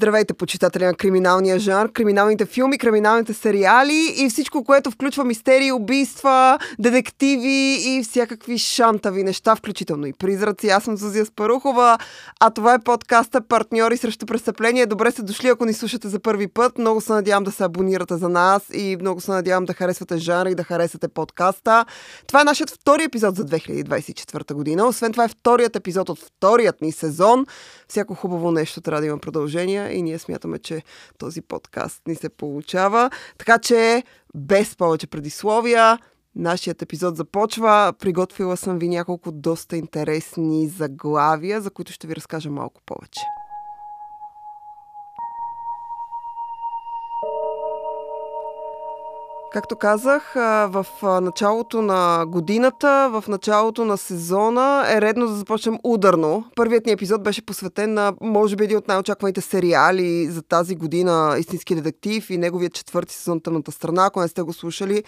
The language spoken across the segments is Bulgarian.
Здравейте, почитатели на криминалния жанр, криминалните филми, криминалните сериали и всичко, което включва мистерии, убийства, детективи и всякакви шантави неща, включително и призраци. Аз съм Зузия Спарухова, а това е подкаста Партньори срещу престъпление. Добре сте дошли, ако ни слушате за първи път. Много се надявам да се абонирате за нас и много се надявам да харесвате жанра и да харесате подкаста. Това е нашият втори епизод за 2024 година. Освен това е вторият епизод от вторият ни сезон. Всяко хубаво нещо трябва да има продължение и ние смятаме, че този подкаст ни се получава. Така че, без повече предисловия, Нашият епизод започва. Приготвила съм ви няколко доста интересни заглавия, за които ще ви разкажа малко повече. Както казах, в началото на годината, в началото на сезона е редно да започнем ударно. Първият ни епизод беше посветен на, може би, един от най-очакваните сериали за тази година Истински детектив и неговият четвърти сезон Тъмната страна. Ако не сте го слушали,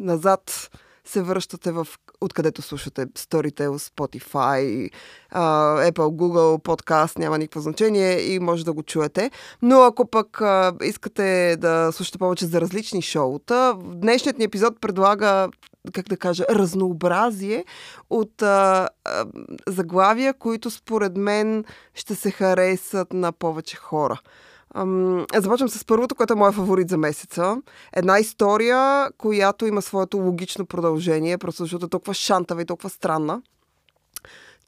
назад се връщате в откъдето слушате Storytel, Spotify, Apple, Google, подкаст, няма никакво значение и може да го чуете. Но ако пък искате да слушате повече за различни шоута, днешният ни епизод предлага как да кажа, разнообразие от а, а, заглавия, които според мен ще се харесат на повече хора. Ам, започвам с първото, което е моят фаворит за месеца. Една история, която има своето логично продължение, просто защото е толкова шантава и толкова странна,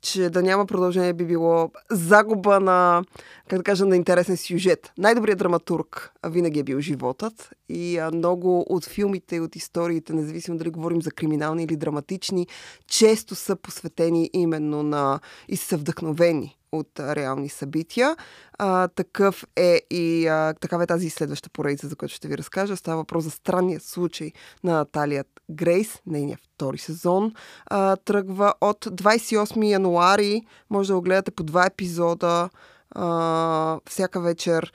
че да няма продължение би било загуба на, как да кажа, на интересен сюжет. Най-добрият драматург винаги е бил животът и много от филмите и от историите, независимо дали говорим за криминални или драматични, често са посветени именно на и са вдъхновени от реални събития. А, такъв е и а, такава е тази следваща поредица, за която ще ви разкажа. Става въпрос за странния случай на Наталия Грейс, нейният втори сезон. А, тръгва от 28 януари. Може да го гледате по два епизода а, всяка вечер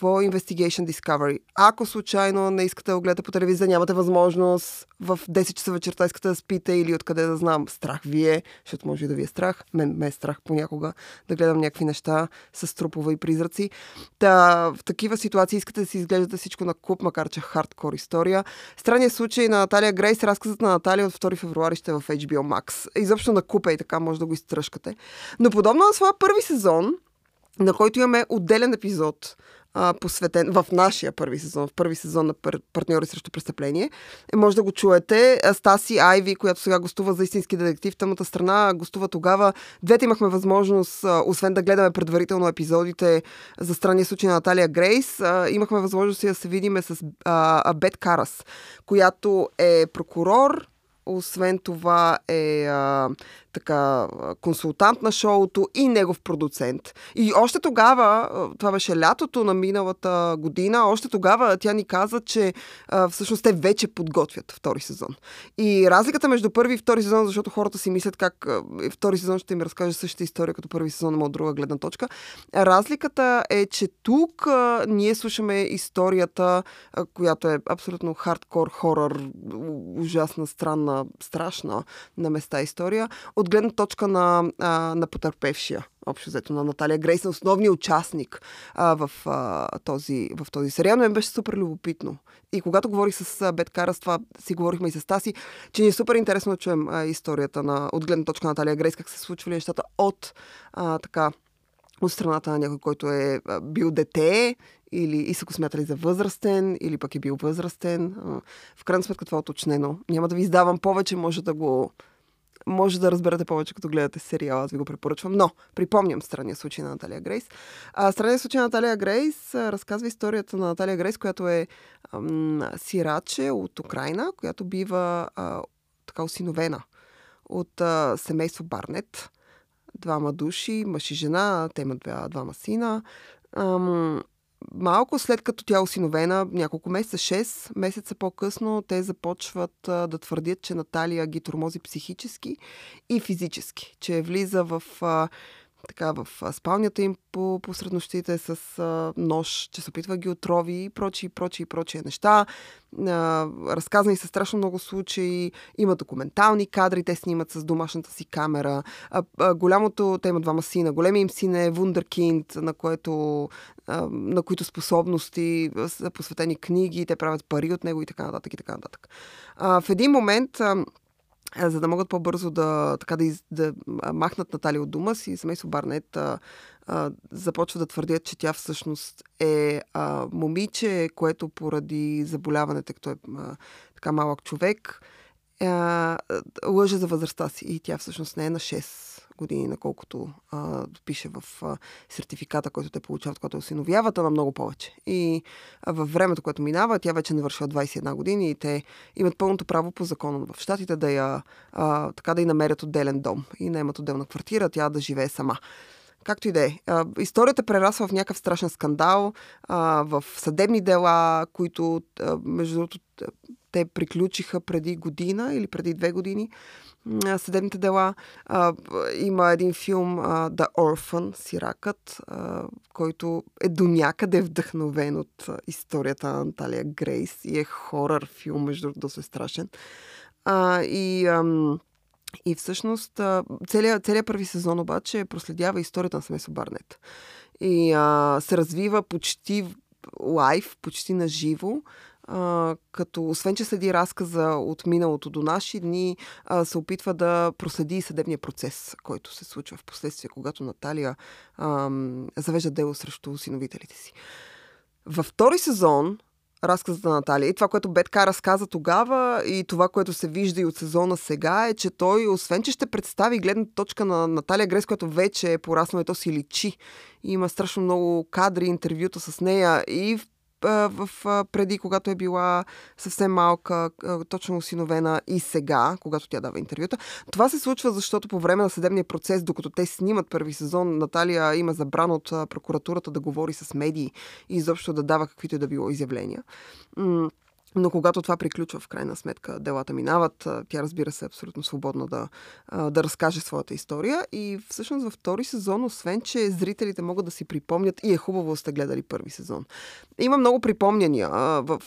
по Investigation Discovery. Ако случайно не искате да го гледате по телевизия, нямате възможност в 10 часа вечерта искате да спите или откъде да знам, страх ви е, защото може и да ви е страх. Мен ме е страх понякога да гледам някакви неща с трупове и призраци. Та, в такива ситуации искате да си изглеждате всичко на куп, макар че хардкор история. Странният случай на Наталия Грейс, разказът на Наталия от 2 февруари ще е в HBO Max. Изобщо на купа и така може да го изтръжкате. Но подобно на своя първи сезон, на който имаме отделен епизод а, посветен в нашия първи сезон, в първи сезон на пар- партньори срещу престъпление. Е, може да го чуете. Стаси Айви, която сега гостува за истински детектив, тъмната страна, гостува тогава. Двете имахме възможност, освен да гледаме предварително епизодите за странния случай на Наталия Грейс, имахме възможност да се видиме с а, Бет Карас, която е прокурор, освен това е а, така консултант на шоуто и негов продуцент. И още тогава, това беше лятото на миналата година, още тогава тя ни каза, че а, всъщност те вече подготвят втори сезон. И разликата между първи и втори сезон, защото хората си мислят как втори сезон ще им разкаже същата история като първи сезон, но от друга гледна точка. Разликата е, че тук а, ние слушаме историята, а, която е абсолютно хардкор, хорър, ужасна, странна, страшна на места история от гледна точка на, а, на потърпевшия, общо взето на Наталия Грейс, на основния участник а, в, а, този, в този сериал, но ми беше супер любопитно. И когато говорих с Бет Карас, това си говорихме и с Таси, че ни е супер интересно да чуем а, историята на, от гледна точка на Наталия Грейс, как се случвали нещата от а, така от страната на някой, който е бил дете или и са го смятали за възрастен, или пък е бил възрастен. В крайна сметка това е уточнено. Няма да ви издавам повече, може да го може да разберете повече, като гледате сериала, аз ви го препоръчвам. Но, припомням странния случай на Наталия Грейс. А, странния случай на Наталия Грейс а, разказва историята на Наталия Грейс, която е ам, сираче от Украина, която бива а, така осиновена от а, семейство Барнет. Двама души, мъж и жена, те имат двама сина. Ам, малко след като тя е осиновена, няколко месеца, 6 месеца по-късно, те започват а, да твърдят, че Наталия ги тормози психически и физически, че влиза в а, така в спалнята им по, по среднощите с а, нож, че се опитва ги отрови и прочи, прочи, и прочие неща. А, разказани са страшно много случаи. Има документални кадри, те снимат с домашната си камера. А, а, голямото, те имат двама сина. Големия им син е Вундеркинд, на което на които способности са посветени книги, те правят пари от него и така нататък и така нататък. А, в един момент за да могат по-бързо да, така, да, из, да махнат Натали от дома си, семейство Барнет а, а, започва да твърдят, че тя всъщност е а, момиче, което поради заболяване, тъй като е а, така малък човек, а, лъже за възрастта си. И тя всъщност не е на 6 години, наколкото а, пише в а, сертификата, който те получават, когато осиновяват, а на много повече. И а, във времето, което минава, тя вече навършва 21 години и те имат пълното право по закона в щатите да я, а, така да й намерят отделен дом и не имат отделна квартира, тя да живее сама. Както и да е. Историята прерасва в някакъв страшен скандал, а, в съдебни дела, които, а, между другото, те приключиха преди година или преди две години съдебните дела. Има един филм The Orphan, Сиракът, който е до някъде вдъхновен от историята на Наталия Грейс и е хорър филм, между другото, доста страшен. И, и всъщност целият, целият първи сезон обаче проследява историята на семейство Барнет. И се развива почти лайв, почти на живо а, като освен, че следи разказа от миналото до наши дни, а, се опитва да проследи съдебния процес, който се случва в последствие, когато Наталия а, завежда дело срещу синовителите си. Във втори сезон разказата на Наталия. И това, което Бетка разказа тогава и това, което се вижда и от сезона сега е, че той, освен, че ще представи гледна точка на Наталия Грес, която вече е пораснала и то си личи. И има страшно много кадри, интервюта с нея и в в, преди, когато е била съвсем малка, точно осиновена и сега, когато тя дава интервюта. Това се случва, защото по време на съдебния процес, докато те снимат първи сезон, Наталия има забрана от прокуратурата да говори с медии и изобщо да дава каквито и да било изявления. Но когато това приключва, в крайна сметка, делата минават, тя разбира се е абсолютно свободна да, да разкаже своята история. И всъщност във втори сезон, освен, че зрителите могат да си припомнят, и е хубаво да сте гледали първи сезон. Има много припомняния. В,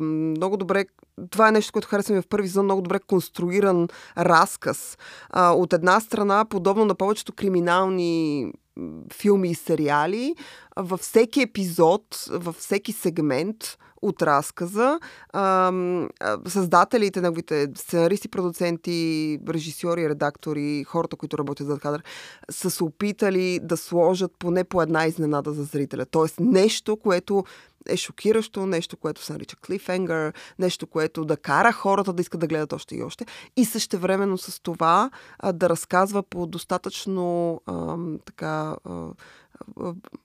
много добре това е нещо, което харесваме в първи сезон, много добре конструиран разказ. от една страна, подобно на повечето криминални филми и сериали, във всеки епизод, във всеки сегмент от разказа. А, създателите, неговите сценаристи, продуценти, режисьори, редактори, хората, които работят зад кадър, са се опитали да сложат поне по една изненада за зрителя. Тоест нещо, което е шокиращо, нещо, което се нарича cliffhanger, нещо, което да кара хората да искат да гледат още и още. И същевременно с това да разказва по достатъчно така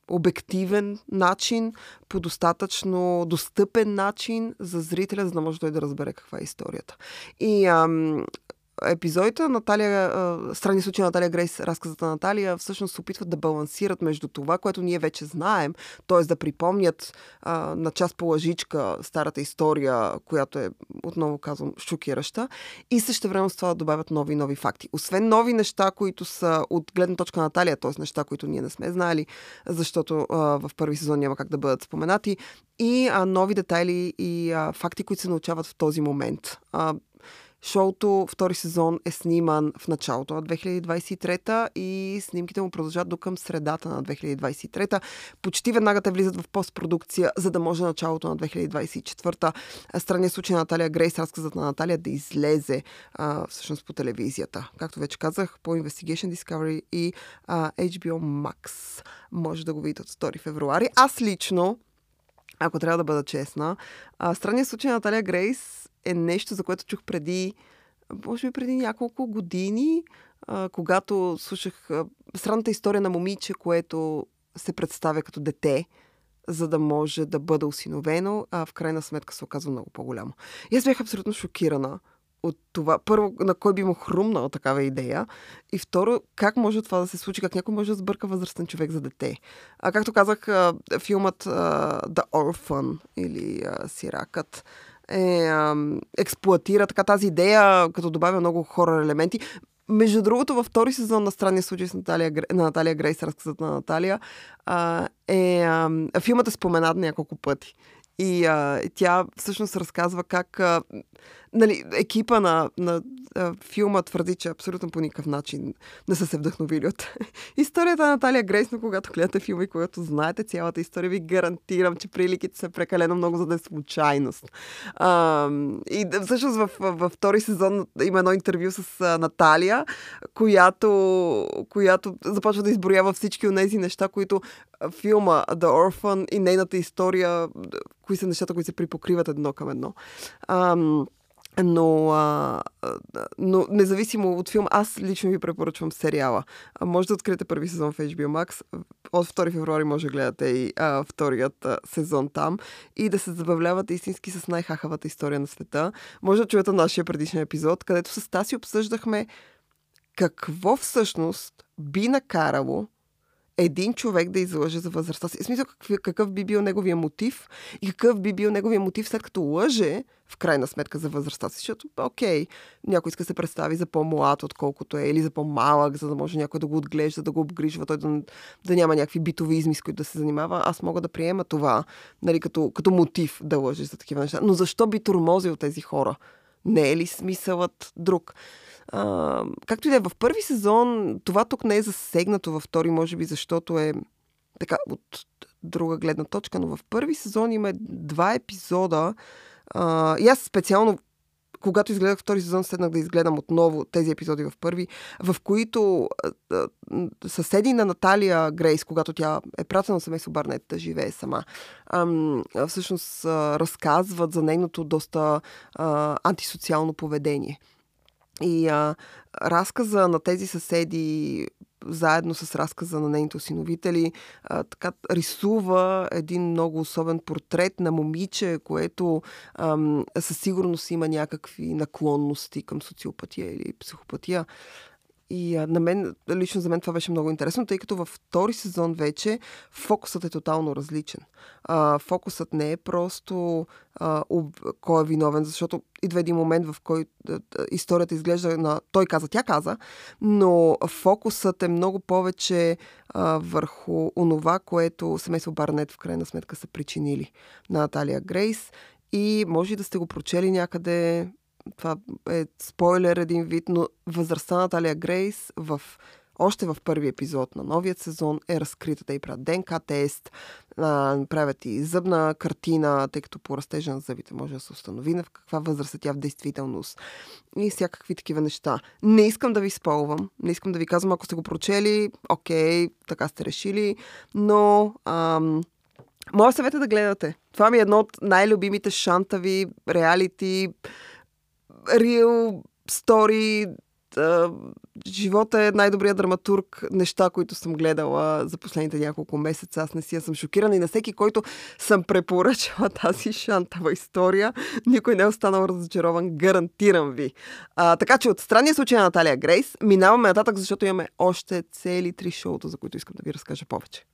обективен начин, по достатъчно достъпен начин за зрителя, за да може той да разбере каква е историята. И ам, епизодите на Наталия, странни случаи на Наталия Грейс, разказата на Наталия, всъщност се опитват да балансират между това, което ние вече знаем, т.е. да припомнят а, на част по лъжичка старата история, която е, отново казвам, шокираща, и също време с това да добавят нови нови факти. Освен нови неща, които са от гледна точка на Наталия, т.е. неща, които ние не сме знали, защото а, в първи сезон няма как да бъдат споменати, и а, нови детайли и а, факти, които се научават в този момент. А, Шоуто втори сезон е сниман в началото на 2023 и снимките му продължат до към средата на 2023. Почти веднага те влизат в постпродукция, за да може началото на 2024. Странният случай на Наталия Грейс, разказът на Наталия да излезе а, всъщност по телевизията. Както вече казах, по Investigation Discovery и а, HBO Max. Може да го видите от 2 февруари. Аз лично ако трябва да бъда честна. А, странният случай на Наталия Грейс е нещо, за което чух преди, може би преди няколко години, когато слушах странната история на момиче, което се представя като дете, за да може да бъде осиновено, а в крайна сметка се оказва много по-голямо. И аз бях абсолютно шокирана от това. Първо, на кой би му хрумнала такава идея? И второ, как може това да се случи? Как някой може да сбърка възрастен човек за дете? А както казах, филмът The Orphan или Сиракът е, експлуатира така тази идея, като добавя много хора елементи. между другото, във втори сезон на Странния случай с Наталия, на Наталия Грейс, разказът на Наталия, а, е, а, филмът е споменат няколко пъти. И а, тя всъщност разказва как а, нали, екипа на, на а, филма твърди, че абсолютно по никакъв начин не са се вдъхновили от историята на Наталия Грейс, но когато гледате филма и когато знаете цялата история, ви гарантирам, че приликите са прекалено много, за да е случайност. А, и всъщност в, във втори сезон има едно интервю с а, Наталия, която, която започва да изброява всички от тези неща, които филма The Orphan и нейната история, кои са нещата, които се припокриват едно към едно. Ам, но, а, но независимо от филм, аз лично ви препоръчвам сериала. Може да откриете първи сезон в HBO Max. От 2 февруари може да гледате и а, вторият а, сезон там и да се забавлявате истински с най-хахавата история на света. Може да чуете нашия предишен епизод, където с Таси обсъждахме какво всъщност би накарало един човек да излъже за възрастта си. В смисъл, какъв, какъв би бил неговия мотив и какъв би бил неговия мотив след като лъже в крайна сметка за възрастта си. Защото, окей, някой иска да се представи за по-млад, отколкото е, или за по-малък, за да може някой да го отглежда, да го обгрижва, той да, да няма някакви битовизми, с които да се занимава. Аз мога да приема това, нали, като, като мотив да лъже за такива неща. Но защо би тормозил тези хора? Не е ли смисълът друг? А, както и да е, в първи сезон това тук не е засегнато, във втори може би защото е така от друга гледна точка, но в първи сезон има два епизода. А, и аз специално когато изгледах втори сезон, седнах да изгледам отново тези епизоди в първи, в които а, а, съседи на Наталия Грейс, когато тя е пратена семейство Барнет да живее сама, а, всъщност а, разказват за нейното доста а, антисоциално поведение. И а, разказа на тези съседи, заедно с разказа на нейните осиновители, а, така рисува един много особен портрет на момиче, което ам, със сигурност има някакви наклонности към социопатия или психопатия. И а, на мен, лично за мен това беше много интересно, тъй като във втори сезон вече фокусът е тотално различен. А, фокусът не е просто а, об, кой е виновен, защото идва един момент, в който историята изглежда на той каза, тя каза, но фокусът е много повече а, върху онова, което семейство Барнет в крайна сметка са причинили на Наталия Грейс. И може да сте го прочели някъде това е спойлер един вид, но възрастта на Талия Грейс в още в първи епизод на новият сезон е разкрита. Те и правят ДНК тест, правят и зъбна картина, тъй като по растежа на зъбите може да се установи на в каква възраст е тя в действителност. И всякакви такива неща. Не искам да ви спълвам, не искам да ви казвам, ако сте го прочели, окей, така сте решили, но... Ам, Моя съвет е да гледате. Това ми е едно от най-любимите шантави реалити real story, живота е най-добрият драматург, неща, които съм гледала за последните няколко месеца. Аз не си я съм шокирана и на всеки, който съм препоръчала тази шантава история, никой не е останал разочарован, гарантирам ви. А, така че от странния случай на Наталия Грейс минаваме нататък, защото имаме още цели три шоута, за които искам да ви разкажа повече.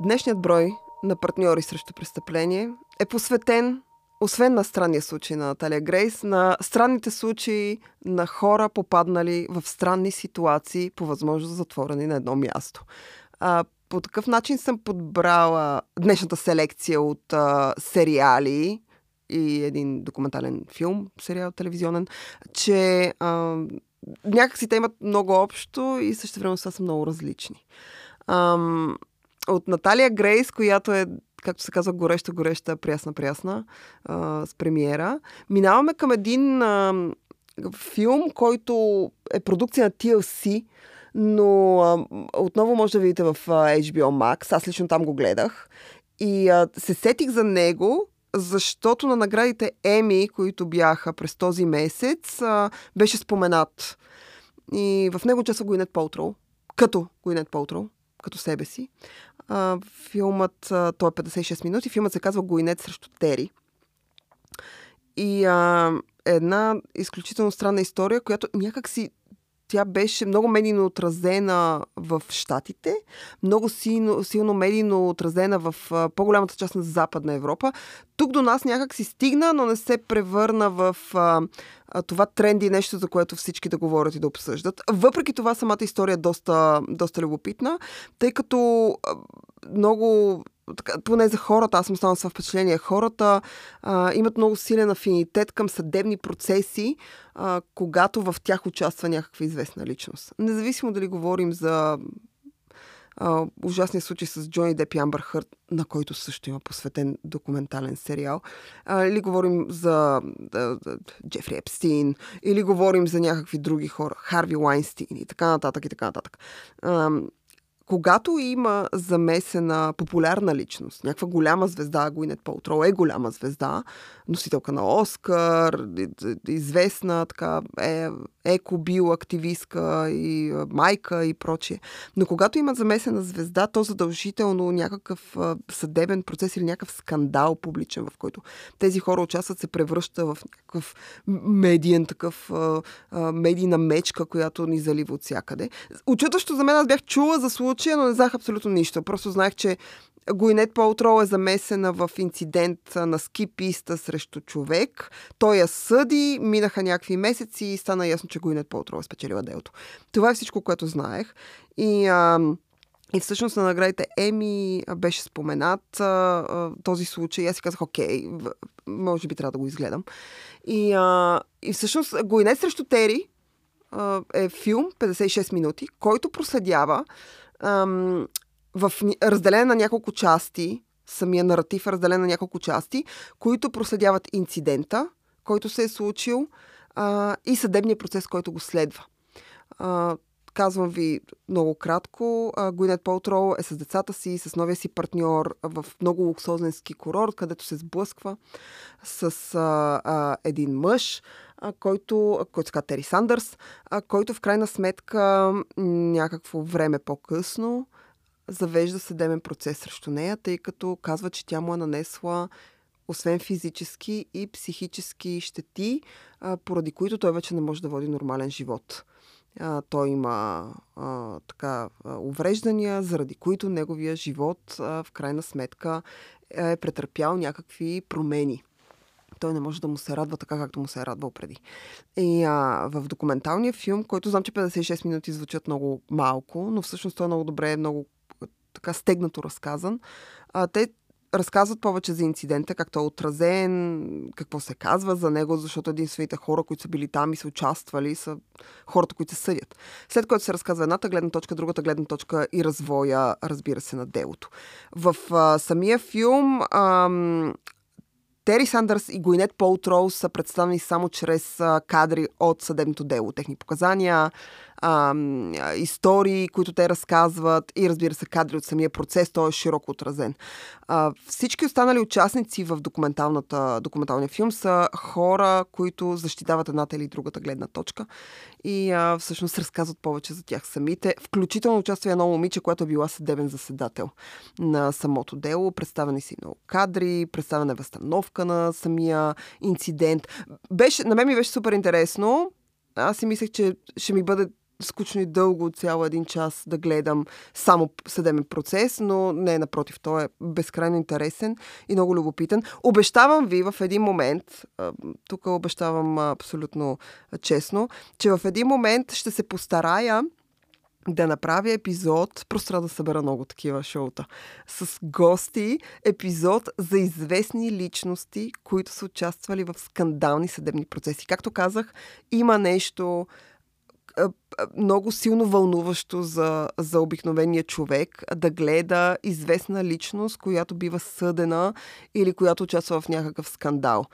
Днешният брой на партньори срещу престъпление е посветен, освен на странния случай на Наталия Грейс, на странните случаи на хора, попаднали в странни ситуации, по възможност затворени на едно място. А, по такъв начин съм подбрала днешната селекция от а, сериали и един документален филм, сериал телевизионен, че а, някакси те имат много общо и също време са много различни. Ам, от Наталия Грейс, която е както се казва, гореща, гореща, прясна, прясна, а, с премиера. Минаваме към един а, филм, който е продукция на TLC, но а, отново може да видите в а, HBO Max. Аз лично там го гледах. И а, се сетих за него, защото на наградите Еми, които бяха през този месец, а, беше споменат. И в него участва Гуинет Полтроу, като Гуинет Полтроу, като себе си. А, филмът, а, той е 56 минути, филмът се казва Гойнет срещу Тери. И а, една изключително странна история, която някак си тя беше много медийно отразена в Штатите, много силно, силно медийно отразена в по-голямата част на Западна Европа. Тук до нас някак си стигна, но не се превърна в а, това тренди нещо, за което всички да говорят и да обсъждат. Въпреки това, самата история е доста, доста любопитна, тъй като много поне за хората, аз съм станала с впечатление, хората а, имат много силен афинитет към съдебни процеси, а, когато в тях участва някаква известна личност. Независимо дали говорим за а, ужасния случай с Джони Деп и Амбър Хърт, на който също има посветен документален сериал. А, или говорим за да, Джефри Епстин, или говорим за някакви други хора, Харви Лайнстин и така нататък и така нататък. А, когато има замесена популярна личност, някаква голяма звезда, Гуинет Палтро е голяма звезда, носителка на Оскар, известна така е, екобиоактивистка и майка и прочие. Но когато има замесена звезда, то задължително някакъв съдебен процес или някакъв скандал публичен, в който тези хора участват, се превръща в някакъв медиен такъв медийна мечка, която ни залива от всякъде. Очутващо за мен аз бях чула за случая, но не знах абсолютно нищо. Просто знаех, че Гуинет Палтрол е замесена в инцидент на ски писта срещу човек. Той я съди, минаха някакви месеци и стана ясно, че Гуинет Палтрол е спечелила делото. Това е всичко, което знаех. И, а, и всъщност на наградите Еми беше споменат а, този случай. Аз си казах, окей, може би трябва да го изгледам. И, а, и всъщност Гуинет срещу Тери а, е филм, 56 минути, който проследява ам, в, разделен на няколко части, самия наратив е разделен на няколко части, които проследяват инцидента, който се е случил а, и съдебния процес, който го следва. А, казвам ви много кратко. Гуинет Полтрол е с децата си, с новия си партньор в много луксозен ски курорт, където се сблъсква с а, а, един мъж, а, който, който се казва Тери Сандърс, а, който в крайна сметка някакво време по-късно завежда съдебен процес срещу нея, тъй като казва, че тя му е нанесла освен физически и психически щети, а, поради които той вече не може да води нормален живот. А, той има а, така увреждания, заради които неговия живот а, в крайна сметка е претърпял някакви промени. Той не може да му се радва така, както му се е радвал преди. И а, в документалния филм, който знам, че 56 минути звучат много малко, но всъщност той е много добре, много така стегнато разказан. А, те разказват повече за инцидента, как той е отразен, какво се казва за него, защото единствените хора, които са били там и са участвали, са хората, които се съдят. След което се разказва едната гледна точка, другата гледна точка и развоя, разбира се, на делото. В а, самия филм ам, Тери Сандърс и Гуинет Полтроу са представени само чрез кадри от съдебното дело, техни показания, истории, които те разказват и разбира се кадри от самия процес, той е широко отразен. Всички останали участници в документалния филм са хора, които защитават едната или другата гледна точка и всъщност разказват повече за тях самите. Включително участва едно момиче, което е била съдебен заседател на самото дело. Представени си много кадри, представена е възстановка на самия инцидент. Беше, на мен ми беше супер интересно. Аз си мислех, че ще ми бъде скучно и дълго, цял един час да гледам само съдебен процес, но не, напротив, той е безкрайно интересен и много любопитен. Обещавам ви в един момент, тук обещавам абсолютно честно, че в един момент ще се постарая да направя епизод, просто трябва да събера много такива шоута, с гости, епизод за известни личности, които са участвали в скандални съдебни процеси. Както казах, има нещо много силно вълнуващо за, за обикновения човек да гледа известна личност, която бива съдена или която участва в някакъв скандал.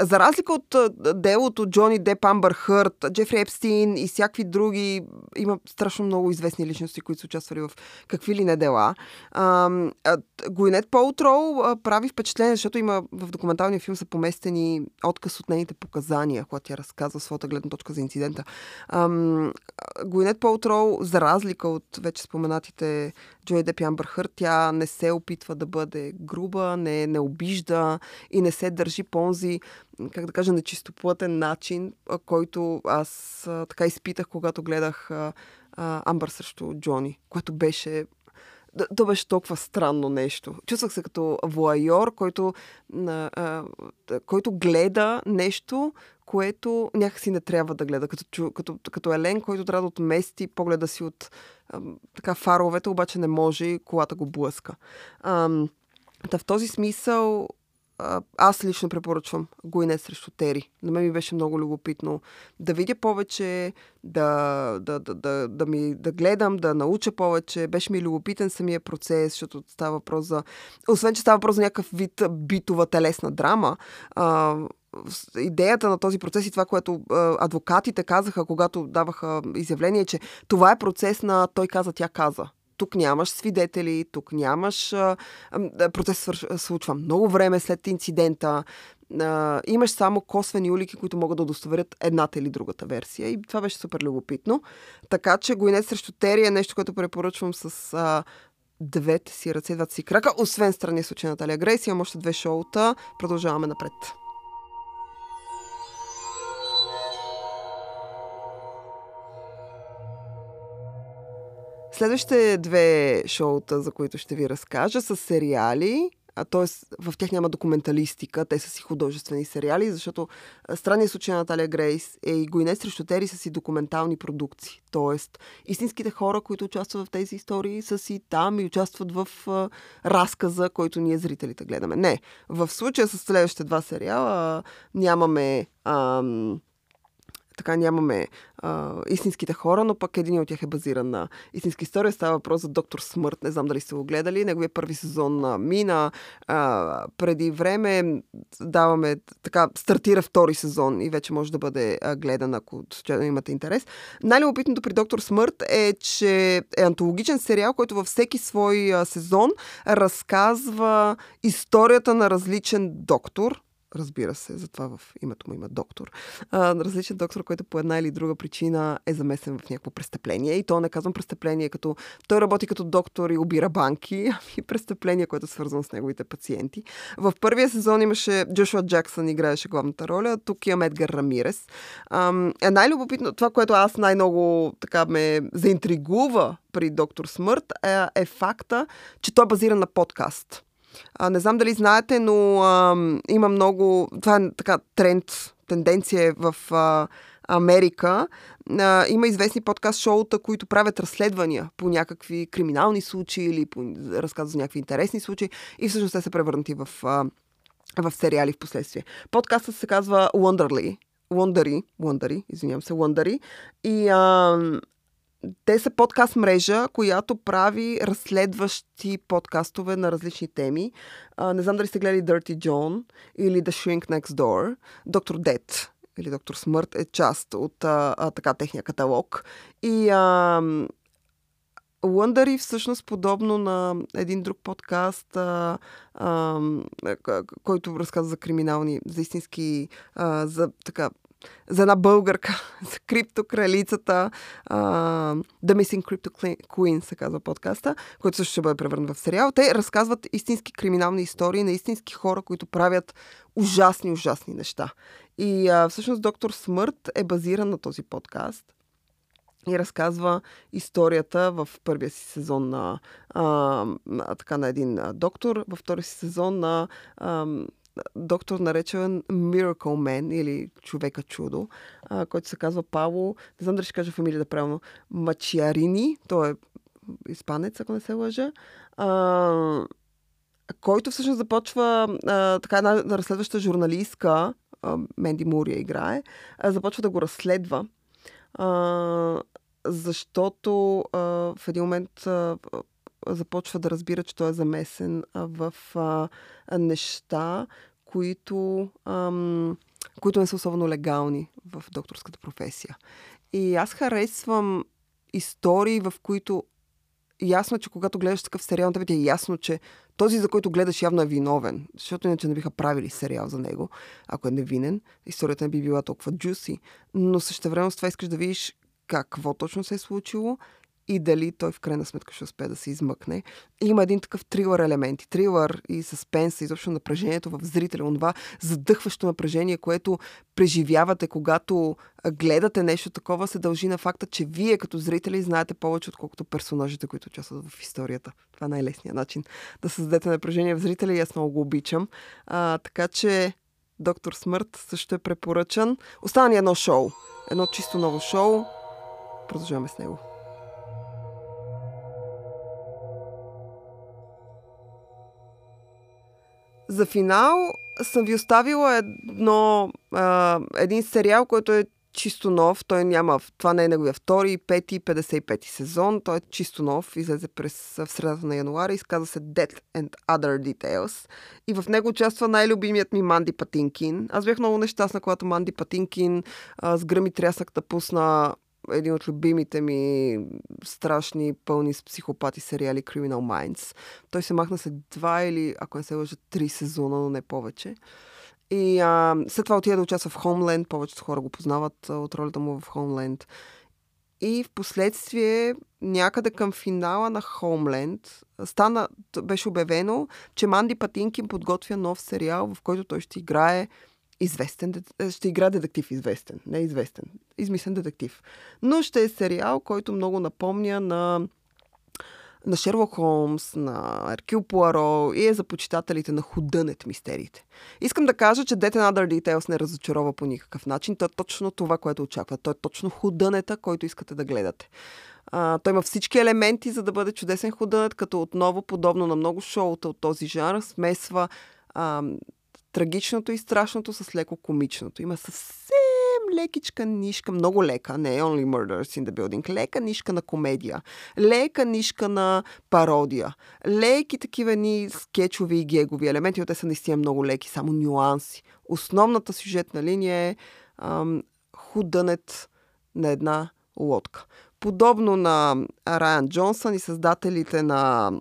За разлика от делото Джони Деп, Амбър Хърт, Джефри Епстин и всякакви други, има страшно много известни личности, които са участвали в какви ли не дела. Ам, Гуинет Полтрол прави впечатление, защото има в документалния филм са поместени отказ от нейните показания, когато тя разказва своята гледна точка за инцидента. Ам, Ам, Гуинет Полтрол, за разлика от вече споменатите Джой Деп Амбърхър, тя не се опитва да бъде груба, не, не обижда и не се държи по онзи, как да кажа, нечистоплътен начин, който аз а, така изпитах, когато гледах а, а, Амбър срещу Джони, което беше то беше толкова странно нещо. Чувствах се като вуайор, който, а, а, който гледа нещо, което някакси не трябва да гледа. Като, като, като Елен, който трябва да отмести погледа си от а, така фаровете, обаче не може и колата го блъска. А, в този смисъл аз лично препоръчвам Гуинет срещу Тери. На мен ми беше много любопитно да видя повече, да, да, да, да, да, ми, да гледам, да науча повече. Беше ми любопитен самия процес, защото става въпрос за... Освен, че става въпрос за някакъв вид битова телесна драма, а, идеята на този процес и това, което адвокатите казаха, когато даваха изявление, че това е процес на той каза, тя каза тук нямаш свидетели, тук нямаш... Процес случва много време след инцидента. Имаш само косвени улики, които могат да удостоверят едната или другата версия. И това беше супер любопитно. Така че Гойнет срещу Тери е нещо, което препоръчвам с двете си ръце, двата си крака. Освен страни случай Наталия Грейс, имам още две шоута. Продължаваме напред. Следващите две шоута, за които ще ви разкажа, са сериали. Т.е. в тях няма документалистика, те са си художествени сериали, защото странният случай на Наталия Грейс е и Гойнет срещу Тери са си документални продукции. Тоест, истинските хора, които участват в тези истории, са си там и участват в а, разказа, който ние зрителите гледаме. Не, в случая с следващите два сериала нямаме ам, така нямаме а, истинските хора, но пък един от тях е базиран на истинска история. Става въпрос за Доктор Смърт. Не знам дали сте го гледали. Неговия първи сезон на мина. А, преди време даваме, така, стартира втори сезон и вече може да бъде а, гледан, ако имате интерес. Най-любопитното при Доктор Смърт е, че е антологичен сериал, който във всеки свой а, сезон разказва историята на различен доктор, разбира се, затова в името му има доктор. А, различен доктор, който по една или друга причина е замесен в някакво престъпление. И то не казвам престъпление, като той работи като доктор и обира банки, ами престъпление, което е свързано с неговите пациенти. В първия сезон имаше Джошуа Джаксън, играеше главната роля, тук имам Едгар Рамирес. Ам, е най-любопитно, това, което аз най-много така ме заинтригува при Доктор Смърт е, е факта, че той е базиран на подкаст. А, не знам дали знаете, но а, има много... Това е така тренд, тенденция е в а, Америка. А, има известни подкаст шоута, които правят разследвания по някакви криминални случаи или по, разказват за някакви интересни случаи и всъщност те се превърнати в, а, в сериали в последствие. Подкастът се казва Wonderly. Wondery, Wondery, извинявам се, Wondery. И а, те са подкаст мрежа, която прави разследващи подкастове на различни теми. А, не знам дали сте гледали Dirty John или The Shrink Next Door. Доктор Дет или Доктор Смърт е част от а, а, така техния каталог. И а, Wondery всъщност подобно на един друг подкаст, а, а, който разказва за криминални, за истински, а, за така за една българка, за криптокралицата, uh, The Missing Crypto Queen се казва подкаста, който също ще бъде превърнат в сериал. Те разказват истински криминални истории на истински хора, които правят ужасни, ужасни неща. И uh, всъщност Доктор Смърт е базиран на този подкаст и разказва историята в първия си сезон на, а, така, на един доктор, във втория си сезон на а, доктор наречен Miracle Man или човека чудо, който се казва Павло, не знам дали ще кажа фамилията правилно, Мачиарини, той е испанец, ако не се лъжа, а, който всъщност започва а, така една разследваща журналистка, а, Менди Мурия играе, а, започва да го разследва, а, защото а, в един момент а, започва да разбира, че той е замесен в неща, които, ам, които не са особено легални в докторската професия. И аз харесвам истории, в които ясно, е, че когато гледаш такъв сериал, тебе ти е ясно, че този, за който гледаш, явно е виновен. Защото иначе не биха правили сериал за него, ако е невинен. Историята не би била толкова джуси. Но също време с това искаш да видиш какво точно се е случило и дали той в крайна сметка ще успее да се измъкне. И има един такъв трилър елемент. И трилър и съспенс, изобщо напрежението в зрителя, това задъхващо напрежение, което преживявате, когато гледате нещо такова, се дължи на факта, че вие като зрители знаете повече, отколкото персонажите, които участват в историята. Това е най-лесният начин да създадете напрежение в зрителя и аз много го обичам. А, така че Доктор Смърт също е препоръчан. Остана ни едно шоу. Едно чисто ново шоу. Продължаваме с него. За финал съм ви оставила едно, а, един сериал, който е чисто нов. Той няма, това не е неговия втори, пети, 55 сезон. Той е чисто нов. Излезе през в средата на януари. Изказва се Death and Other Details. И в него участва най-любимият ми Манди Патинкин. Аз бях много нещастна, когато Манди Патинкин а, с гръм и трясък да пусна един от любимите ми страшни, пълни с психопати сериали Criminal Minds. Той се махна след два или, ако не се лъжа, три сезона, но не повече. И а, след това отида да участва в Homeland. Повечето хора го познават от ролята му в Homeland. И в последствие, някъде към финала на Homeland, стана, беше обявено, че Манди Патинкин подготвя нов сериал, в който той ще играе известен, е, ще игра детектив известен, не известен, измислен детектив. Но ще е сериал, който много напомня на на Шерлок Холмс, на Еркил Пуаро и е за почитателите на худънет мистериите. Искам да кажа, че Dead and Other Details не разочарова по никакъв начин. Той е точно това, което очаква. Той е точно худънета, който искате да гледате. А, той има всички елементи, за да бъде чудесен худънет, като отново, подобно на много шоута от този жанр, смесва а, трагичното и страшното с леко комичното. Има съвсем лекичка нишка, много лека, не Only Murders in the Building, лека нишка на комедия, лека нишка на пародия, леки такива ни скетчови и гегови елементи, те са наистина много леки, само нюанси. Основната сюжетна линия е ам, худънет на една лодка. Подобно на Райан Джонсън и създателите на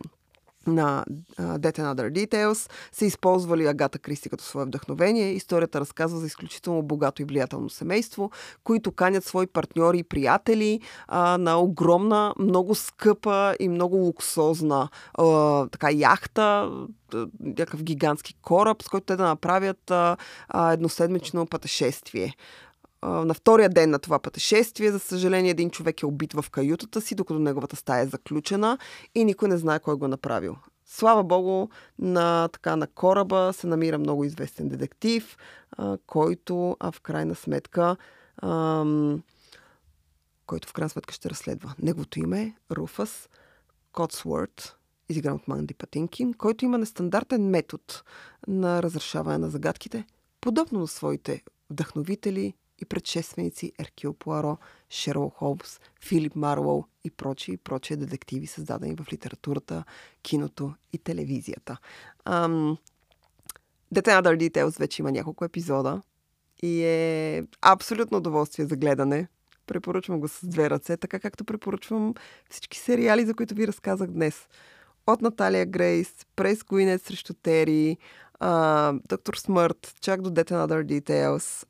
на Death and Other Details са използвали Агата Кристи като свое вдъхновение. Историята разказва за изключително богато и влиятелно семейство, които канят свои партньори и приятели uh, на огромна, много скъпа и много луксозна uh, така яхта, някакъв гигантски кораб, с който те да направят а, а, едноседмично пътешествие на втория ден на това пътешествие, за съжаление, един човек е убит в каютата си, докато неговата стая е заключена и никой не знае кой го е направил. Слава Богу, на, така, на кораба се намира много известен детектив, а, който а, в крайна сметка а, който в крайна сметка ще разследва. Неговото име е Руфас Котсворт, изигран от Манди Патинкин, който има нестандартен метод на разрешаване на загадките, подобно на своите вдъхновители и предшественици Еркил Пуаро, Шерлок Холмс, Филип Марлоу и прочи и прочие детективи, създадени в литературата, киното и телевизията. Ам... Detail Other Details вече има няколко епизода и е абсолютно удоволствие за гледане. Препоръчвам го с две ръце, така както препоръчвам всички сериали, за които ви разказах днес. От Наталия Грейс, през Гуинет срещу Тери, Доктор Смърт, чак до Death and Details,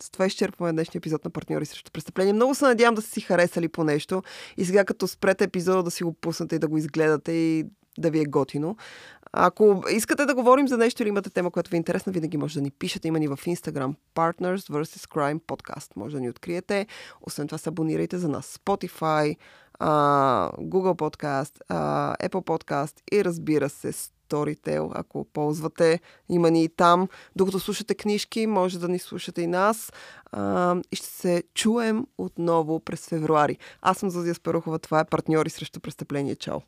с това изчерпваме днешния епизод на партньори срещу престъпление. Много се надявам да са си харесали по нещо и сега като спрете епизода да си го пуснете и да го изгледате и да ви е готино. Ако искате да говорим за нещо или имате тема, която ви е интересна, винаги може да ни пишете. Има ни в Instagram Partners vs. Crime Podcast. Може да ни откриете. Освен това се абонирайте за нас Spotify, Google Podcast, Apple Podcast и разбира се Storytel, ако ползвате. Има ни и там. Докато слушате книжки, може да ни слушате и нас. А, и ще се чуем отново през февруари. Аз съм Зазия Спарухова. Това е партньори срещу престъпление. Чао!